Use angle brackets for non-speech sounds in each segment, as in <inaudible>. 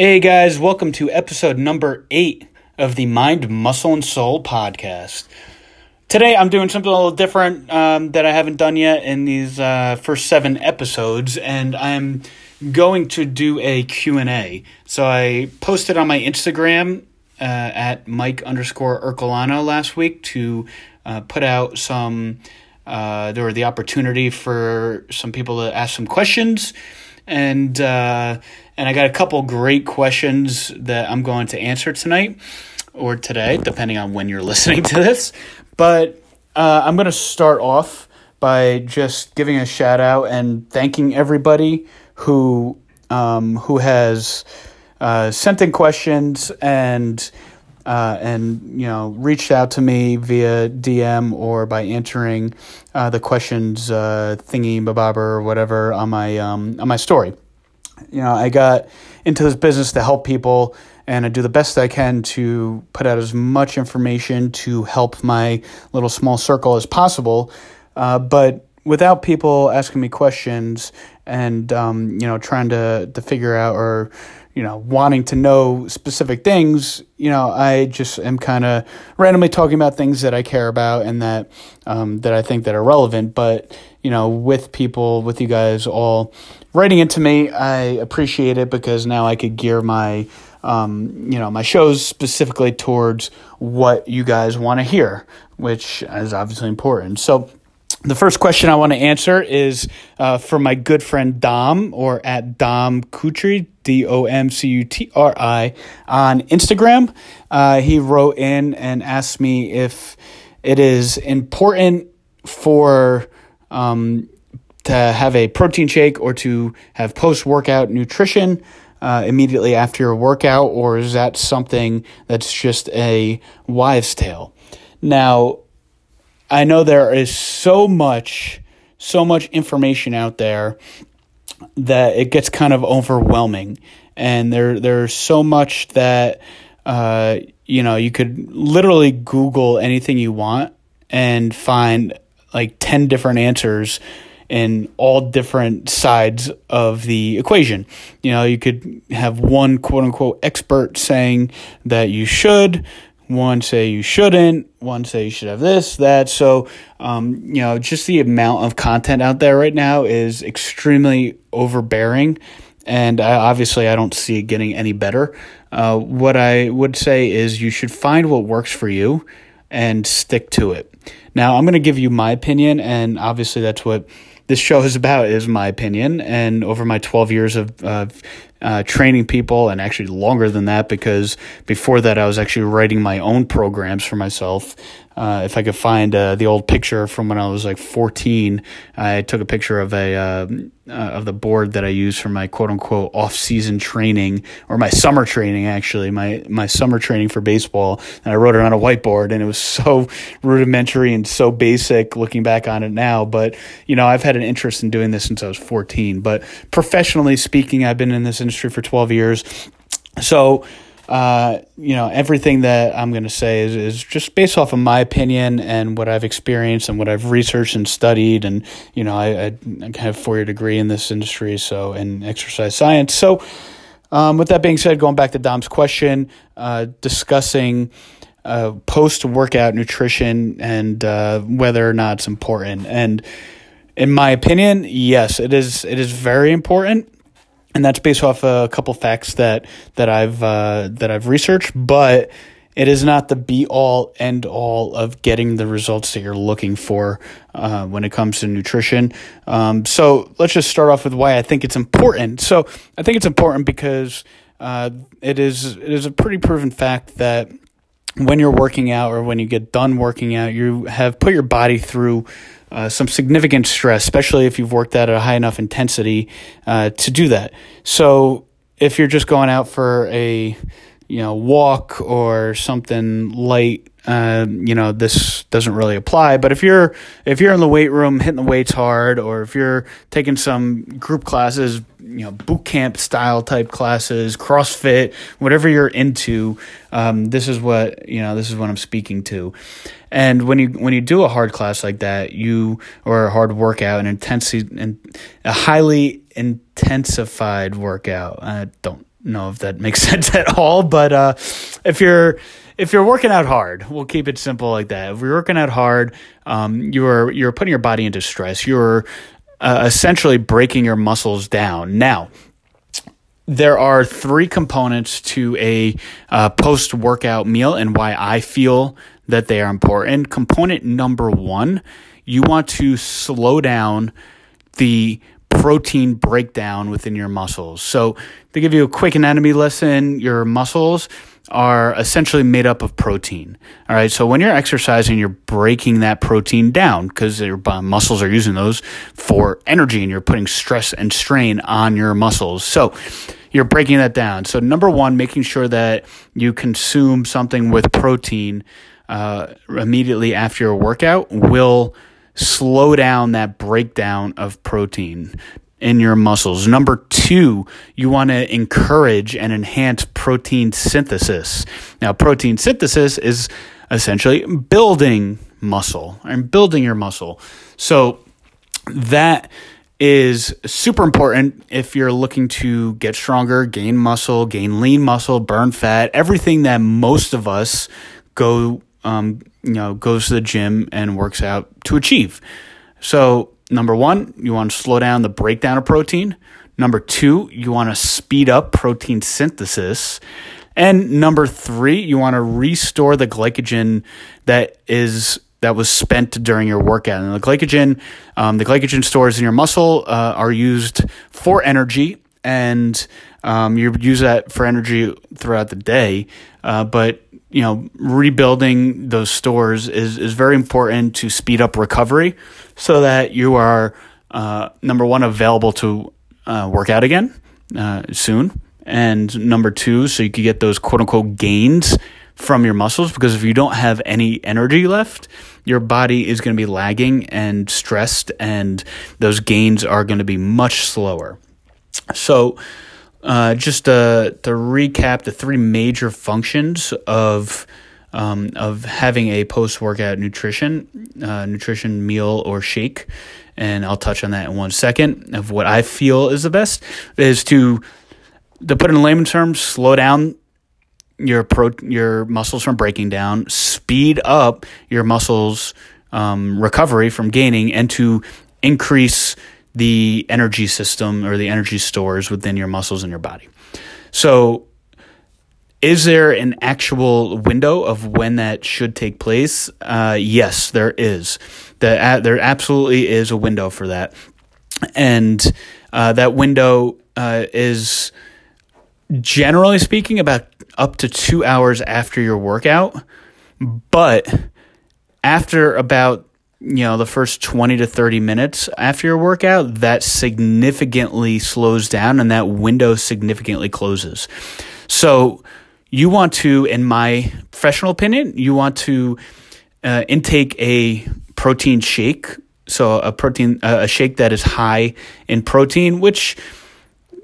Hey guys, welcome to episode number eight of the Mind, Muscle, and Soul podcast. Today I'm doing something a little different um, that I haven't done yet in these uh, first seven episodes, and I'm going to do a Q&A. So I posted on my Instagram uh, at Mike underscore Ercolano last week to uh, put out some, uh, there were the opportunity for some people to ask some questions, and uh, and I got a couple great questions that I'm going to answer tonight or today, depending on when you're <laughs> listening to this. But uh, I'm going to start off by just giving a shout out and thanking everybody who um, who has uh, sent in questions and uh, and you know reached out to me via DM or by answering uh, the questions uh, thingy bababa or whatever on my um, on my story you know, I got into this business to help people and I do the best I can to put out as much information to help my little small circle as possible. Uh, but without people asking me questions and um, you know trying to to figure out or you know wanting to know specific things, you know I just am kind of randomly talking about things that I care about and that um, that I think that are relevant. But you know, with people, with you guys all writing it to me. I appreciate it because now I could gear my um, you know my shows specifically towards what you guys want to hear, which is obviously important. So. The first question I want to answer is uh, my good friend Dom, or at Dom Cutri, D O M C U T R I, on Instagram. Uh, he wrote in and asked me if it is important for um, to have a protein shake or to have post workout nutrition uh, immediately after your workout, or is that something that's just a wives' tale? Now, I know there is so much, so much information out there that it gets kind of overwhelming, and there there's so much that uh, you know you could literally Google anything you want and find like ten different answers in all different sides of the equation. You know, you could have one quote unquote expert saying that you should, one say you shouldn't, one say you should have this, that. So, um, you know, just the amount of content out there right now is extremely overbearing. And I, obviously, I don't see it getting any better. Uh, what I would say is you should find what works for you and stick to it. Now, I'm going to give you my opinion, and obviously, that's what this show is about, is my opinion. And over my 12 years of uh, uh, training people, and actually longer than that, because before that I was actually writing my own programs for myself. Uh, if I could find uh, the old picture from when I was like 14, I took a picture of a uh, uh, of the board that I use for my quote unquote off season training or my summer training actually my my summer training for baseball. And I wrote it on a whiteboard and it was <laughs> so rudimentary and so basic looking back on it now. But you know I've had an interest in doing this since I was 14 but professionally speaking I've been in this industry for 12 years. So uh, you know, everything that I'm going to say is, is just based off of my opinion and what I've experienced and what I've researched and studied. And, you know, I, I have a four year degree in this industry, so in exercise science. So, um, with that being said, going back to Dom's question, uh, discussing uh, post workout nutrition and uh, whether or not it's important. And in my opinion, yes, it is. It is very important and that's based off a couple facts that that I've uh, that I've researched, but it is not the be all end all of getting the results that you're looking for uh, when it comes to nutrition. Um, so let's just start off with why I think it's important. So I think it's important because uh, it is it is a pretty proven fact that when you're working out or when you get done working out, you have put your body through uh, some significant stress, especially if you've worked out at a high enough intensity uh, to do that. So if you're just going out for a you know walk or something light uh, you know this doesn't really apply. But if you're if you're in the weight room hitting the weights hard or if you're taking some group classes you know boot camp style type classes crossfit whatever you're into um, this is what you know this is what i'm speaking to. And when you when you do a hard class like that you or a hard workout an intensity and a highly intensified workout uh, don't know if that makes <laughs> sense at all, but uh, if you're if you're working out hard, we'll keep it simple like that. If you're working out hard, um, you're you're putting your body into stress. You're uh, essentially breaking your muscles down. Now, there are three components to a uh, post workout meal and why I feel that they are important. Component number one, you want to slow down the protein breakdown within your muscles. So, to give you a quick anatomy lesson, your muscles are essentially made up of protein. All right. So when you're exercising, you're breaking that protein down because your muscles are using those for energy and you're putting stress and strain on your muscles. So you're breaking that down. So number one, making sure that you consume something with protein uh, immediately after your workout will slow down that breakdown of protein in your muscles. Number two, you want to encourage and enhance protein synthesis. Now, protein synthesis is essentially building muscle and building your muscle. So that is super important if you're looking to get stronger, gain muscle, gain lean muscle, burn fat, everything that most of us go um, you know goes to the gym and works out to achieve. So number one, you want to slow down the breakdown of protein. Number two, you want to speed up protein synthesis. And number three, you want to restore the glycogen that is that was spent during your workout. And the glycogen, um, the glycogen stores in your muscle uh, are used for energy, and um, you use that for energy throughout the day. Uh, but you know, rebuilding those stores is, is very important to speed up recovery so that you are, uh, number one, available to uh, work out again uh, soon. And number two, so you can get those quote unquote gains from your muscles because if you don't have any energy left, your body is going to be lagging and stressed, and those gains are going to be much slower. So, uh, just to, to recap the three major functions of um, of having a post workout nutrition uh, nutrition meal or shake, and I'll touch on that in one second. Of what I feel is the best is to to put in layman terms, slow down your pro your muscles from breaking down, speed up your muscles um, recovery from gaining, and to increase the energy system or the energy stores within your muscles in your body. So, is there an actual window of when that should take place? Uh, yes, there is. The, uh, there absolutely is a window for that. And uh, that window uh, is generally speaking about up to two hours after your workout. But after about you know the first 20 to 30 minutes after your workout that significantly slows down and that window significantly closes. So you want to in my professional opinion you want to uh, intake a protein shake. So a protein uh, a shake that is high in protein which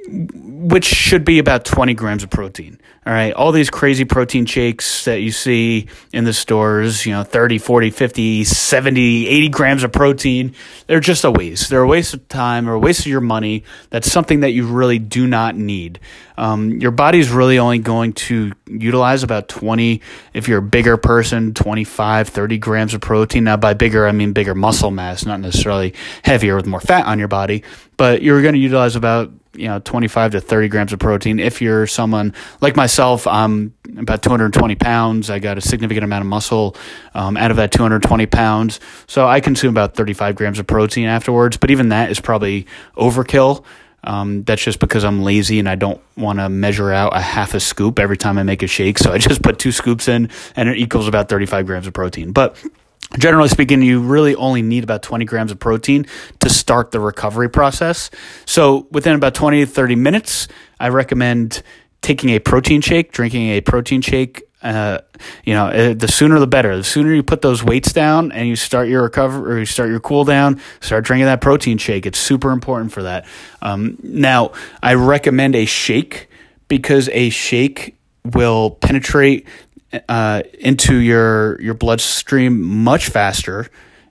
which should be about 20 grams of protein. All right. All these crazy protein shakes that you see in the stores, you know, 30, 40, 50, 70, 80 grams of protein, they're just a waste. They're a waste of time or a waste of your money. That's something that you really do not need. Um, your body's really only going to utilize about 20, if you're a bigger person, 25, 30 grams of protein. Now, by bigger, I mean bigger muscle mass, not necessarily heavier with more fat on your body, but you're going to utilize about you know 25 to 30 grams of protein if you're someone like myself i'm about 220 pounds i got a significant amount of muscle um, out of that 220 pounds so i consume about 35 grams of protein afterwards but even that is probably overkill um, that's just because I'm lazy and I don't want to measure out a half a scoop every time I make a shake. So I just put two scoops in and it equals about 35 grams of protein. But generally speaking, you really only need about 20 grams of protein to start the recovery process. So within about 20 to 30 minutes, I recommend taking a protein shake, drinking a protein shake. Uh, you know, uh, the sooner the better. The sooner you put those weights down and you start your recovery or you start your cool down, start drinking that protein shake. It's super important for that. Um, now, I recommend a shake because a shake will penetrate uh, into your your bloodstream much faster.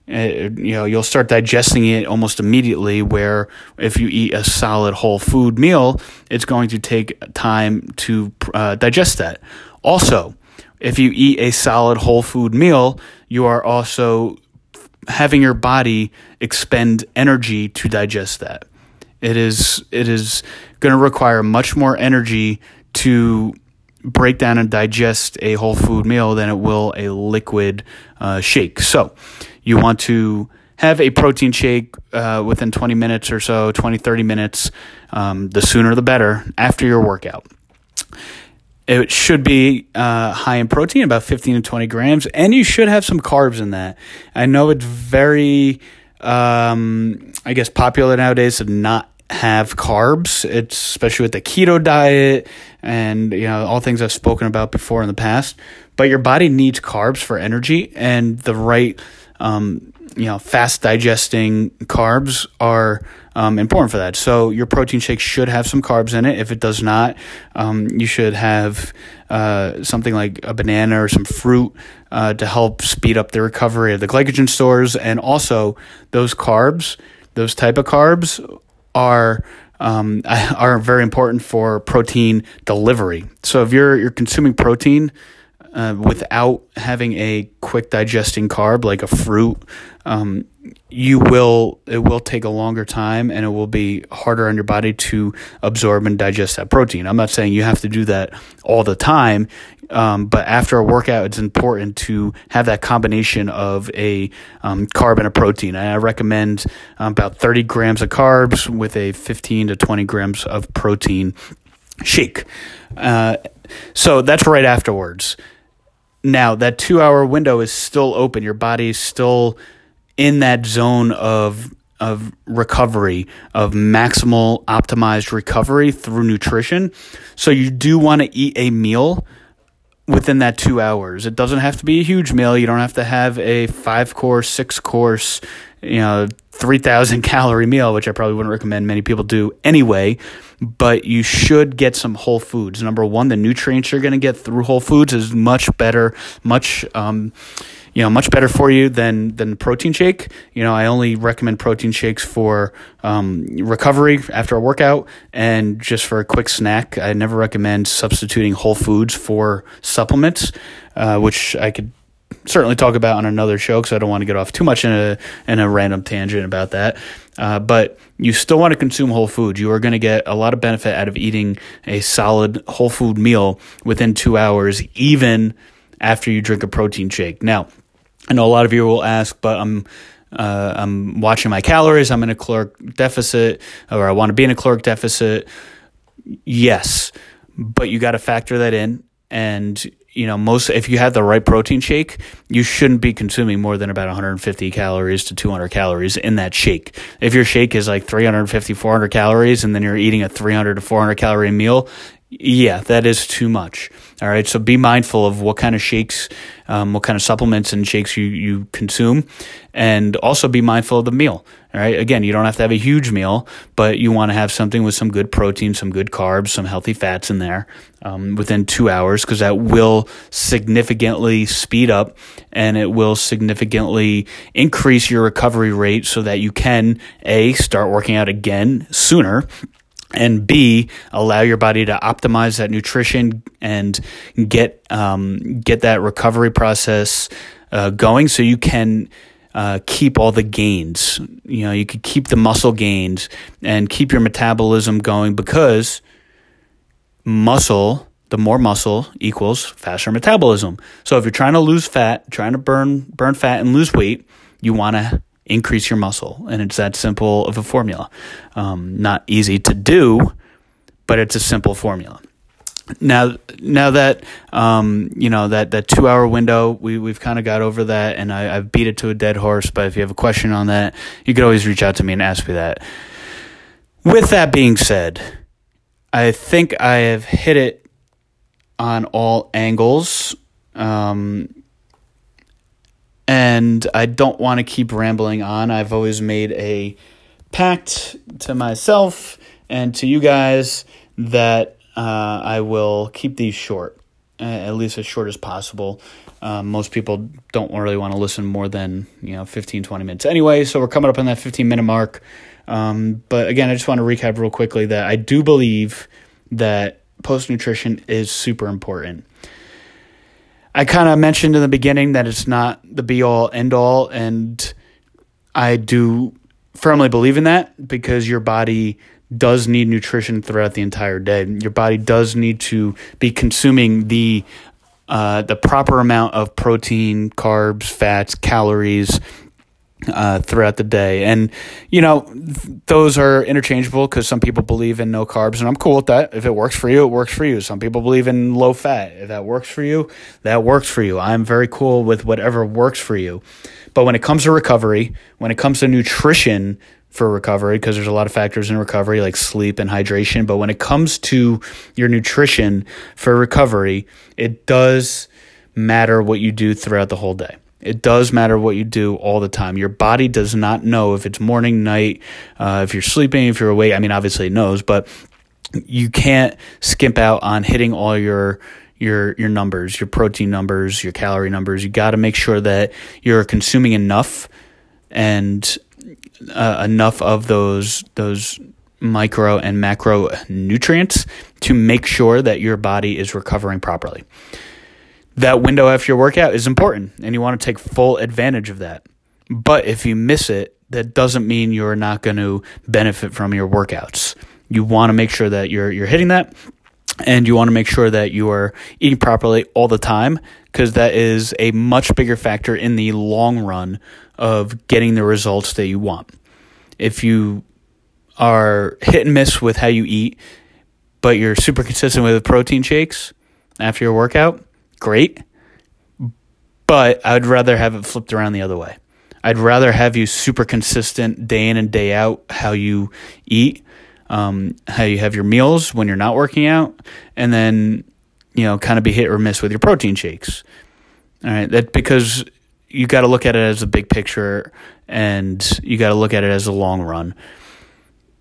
Uh, you know you'll start digesting it almost immediately where if you eat a solid whole food meal it's going to take time to uh, digest that. Also if you eat a solid whole food meal you are also having your body expend energy to digest that. It is it is going to require much more energy to break down and digest a whole food meal than it will a liquid uh, shake so you want to have a protein shake uh, within 20 minutes or so, 20, 30 minutes. Um, the sooner the better after your workout. It should be uh, high in protein, about 15 to 20 grams, and you should have some carbs in that. I know it's very, um, I guess, popular nowadays to not have carbs. It's especially with the keto diet and you know all things I've spoken about before in the past. But your body needs carbs for energy, and the right um, you know, fast digesting carbs are um, important for that. So your protein shake should have some carbs in it. If it does not, um, you should have uh, something like a banana or some fruit uh, to help speed up the recovery of the glycogen stores. And also, those carbs, those type of carbs, are um, <laughs> are very important for protein delivery. So if you're you're consuming protein uh, without having a quick digesting carb like a fruit, um, you will it will take a longer time and it will be harder on your body to absorb and digest that protein. I'm not saying you have to do that all the time, um, but after a workout, it's important to have that combination of a um, carb and a protein. And I recommend um, about 30 grams of carbs with a 15 to 20 grams of protein shake. Uh, so that's right afterwards. Now, that two hour window is still open. Your body is still in that zone of of recovery, of maximal optimized recovery through nutrition. So you do want to eat a meal within that two hours. It doesn't have to be a huge meal. You don't have to have a five course, six course, you know, 3,000 <laughs> calorie meal, which I probably wouldn't recommend many people do anyway. But you should get some whole foods. Number one, the nutrients you're going to get through whole foods is much better, much, um, you know, much better for you than than protein shake. You know, I only recommend protein shakes for um, recovery after a workout and just for a quick snack. I never recommend substituting whole foods for supplements, uh, which I could certainly talk about on another show because I don't want to get off too much in a in a random tangent about that. Uh, but you still want to consume whole food. You are going to get a lot of benefit out of eating a solid whole food meal within two hours, even after you drink a protein shake. Now, I know a lot of you will ask, but I'm uh, I'm watching my calories. I'm in a caloric deficit, or I want to be in a caloric deficit. Yes, but you got to factor that in. And you know, most if you have the right protein shake, you shouldn't be consuming more than about 150 calories to 200 calories in that shake. If your shake is like 350, 400 calories, and then you're eating a 300 to 400 calorie meal, yeah, that is too much. All right, so be mindful of what kind of shakes, um, what kind of supplements and shakes you, you consume, and also be mindful of the meal. All right, again, you don't have to have a huge meal, but you want to have something with some good protein, some good carbs, some healthy fats in there um, within two hours, because that will significantly speed up and it will significantly increase your recovery rate so that you can, A, start working out again sooner and B, allow your body to optimize that nutrition and get um, get that recovery process uh, going, so you can uh, keep all the gains. You know, you could keep the muscle gains and keep your metabolism going because muscle, the more muscle equals faster metabolism. So if you're trying to lose fat, trying to burn burn fat and lose weight, you want to increase your muscle. And it's that simple of a formula. Um, not easy to do, but it's a simple formula. Now, now that um, you know that, that two hour window, we we've kind of got over that, and I, I've beat it to a dead horse. But if you have a question on that, you could always reach out to me and ask me that. With that being said, I think I have hit it on all angles. Um, and I don't want to keep rambling on. I've always made a pact to myself and to you guys that uh, I will keep these short. at least as short as possible. Um, most people don't really want to listen more than you know 15, 20 minutes anyway. So we're coming up on that 15 minute mark. Um, but again, I just want to recap real quickly that I do believe that post nutrition is super important. I kind of mentioned in the beginning that it's not the be all end all, and I do firmly believe in that because your body does need nutrition throughout the entire day. Your body does need to be consuming the uh, the proper amount of protein, carbs, fats, calories, uh, throughout the day. And, you know, th- those are interchangeable because some people believe in no carbs, and I'm cool with that. If it works for you, it works for you. Some people believe in low fat. If that works for you, that works for you. I'm very cool with whatever works for you. But when it comes to recovery, when it comes to nutrition for recovery, because there's a lot of factors in recovery like sleep and hydration, but when it comes to your nutrition for recovery, it does matter what you do throughout the whole day. It does matter what you do all the time. Your body does not know if it's morning, night, uh, if you're sleeping, if you're awake. I mean, obviously it knows, but you can't skimp out on hitting all your your your numbers, your protein numbers, your calorie numbers. You got to make sure that you're consuming enough and uh, enough of those those micro and macro nutrients to make sure that your body is recovering properly that window after your workout is important and you want to take full advantage of that. But if you miss it, that doesn't mean you're not going to benefit from your workouts. You want to make sure that you're you're hitting that and you want to make sure that you are eating properly all the time because that is a much bigger factor in the long run of getting the results that you want. If you are hit and miss with how you eat, but you're super consistent with protein shakes after your workout, great. But I'd rather have it flipped around the other way. I'd rather have you super consistent day in and day out how you eat, um, how you have your meals when you're not working out, and then you know kind of be hit or miss with your protein shakes. All right, that because you got to look at it as a big picture and you got to look at it as a long run.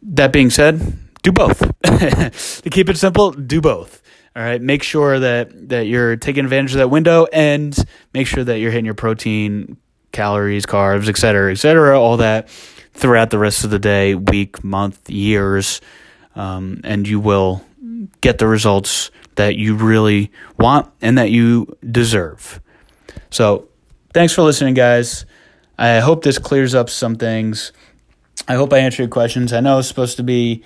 That being said, do both. <laughs> to keep it simple, do both. All right, make sure that that you're taking advantage of that window, and make sure that you're hitting your protein, calories, carbs, et cetera, et cetera, all that throughout the rest of the day, week, month, years, um, and you will get the results that you really want and that you deserve. So, thanks for listening, guys. I hope this clears up some things. I hope I answered your questions. I know it's supposed to be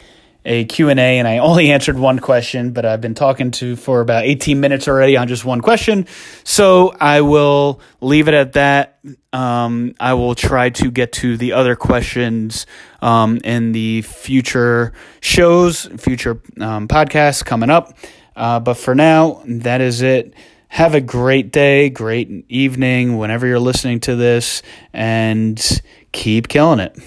a Q&A and I only <laughs> answered one question, but I've been talking to for about 18 minutes already on just one question. So I will leave it at that. Um, I will try to get to the other questions um, in the future shows, future um, podcasts coming up. Uh, but for now, that is it. Have a great day, great evening, whenever you're listening to this, and keep killing it.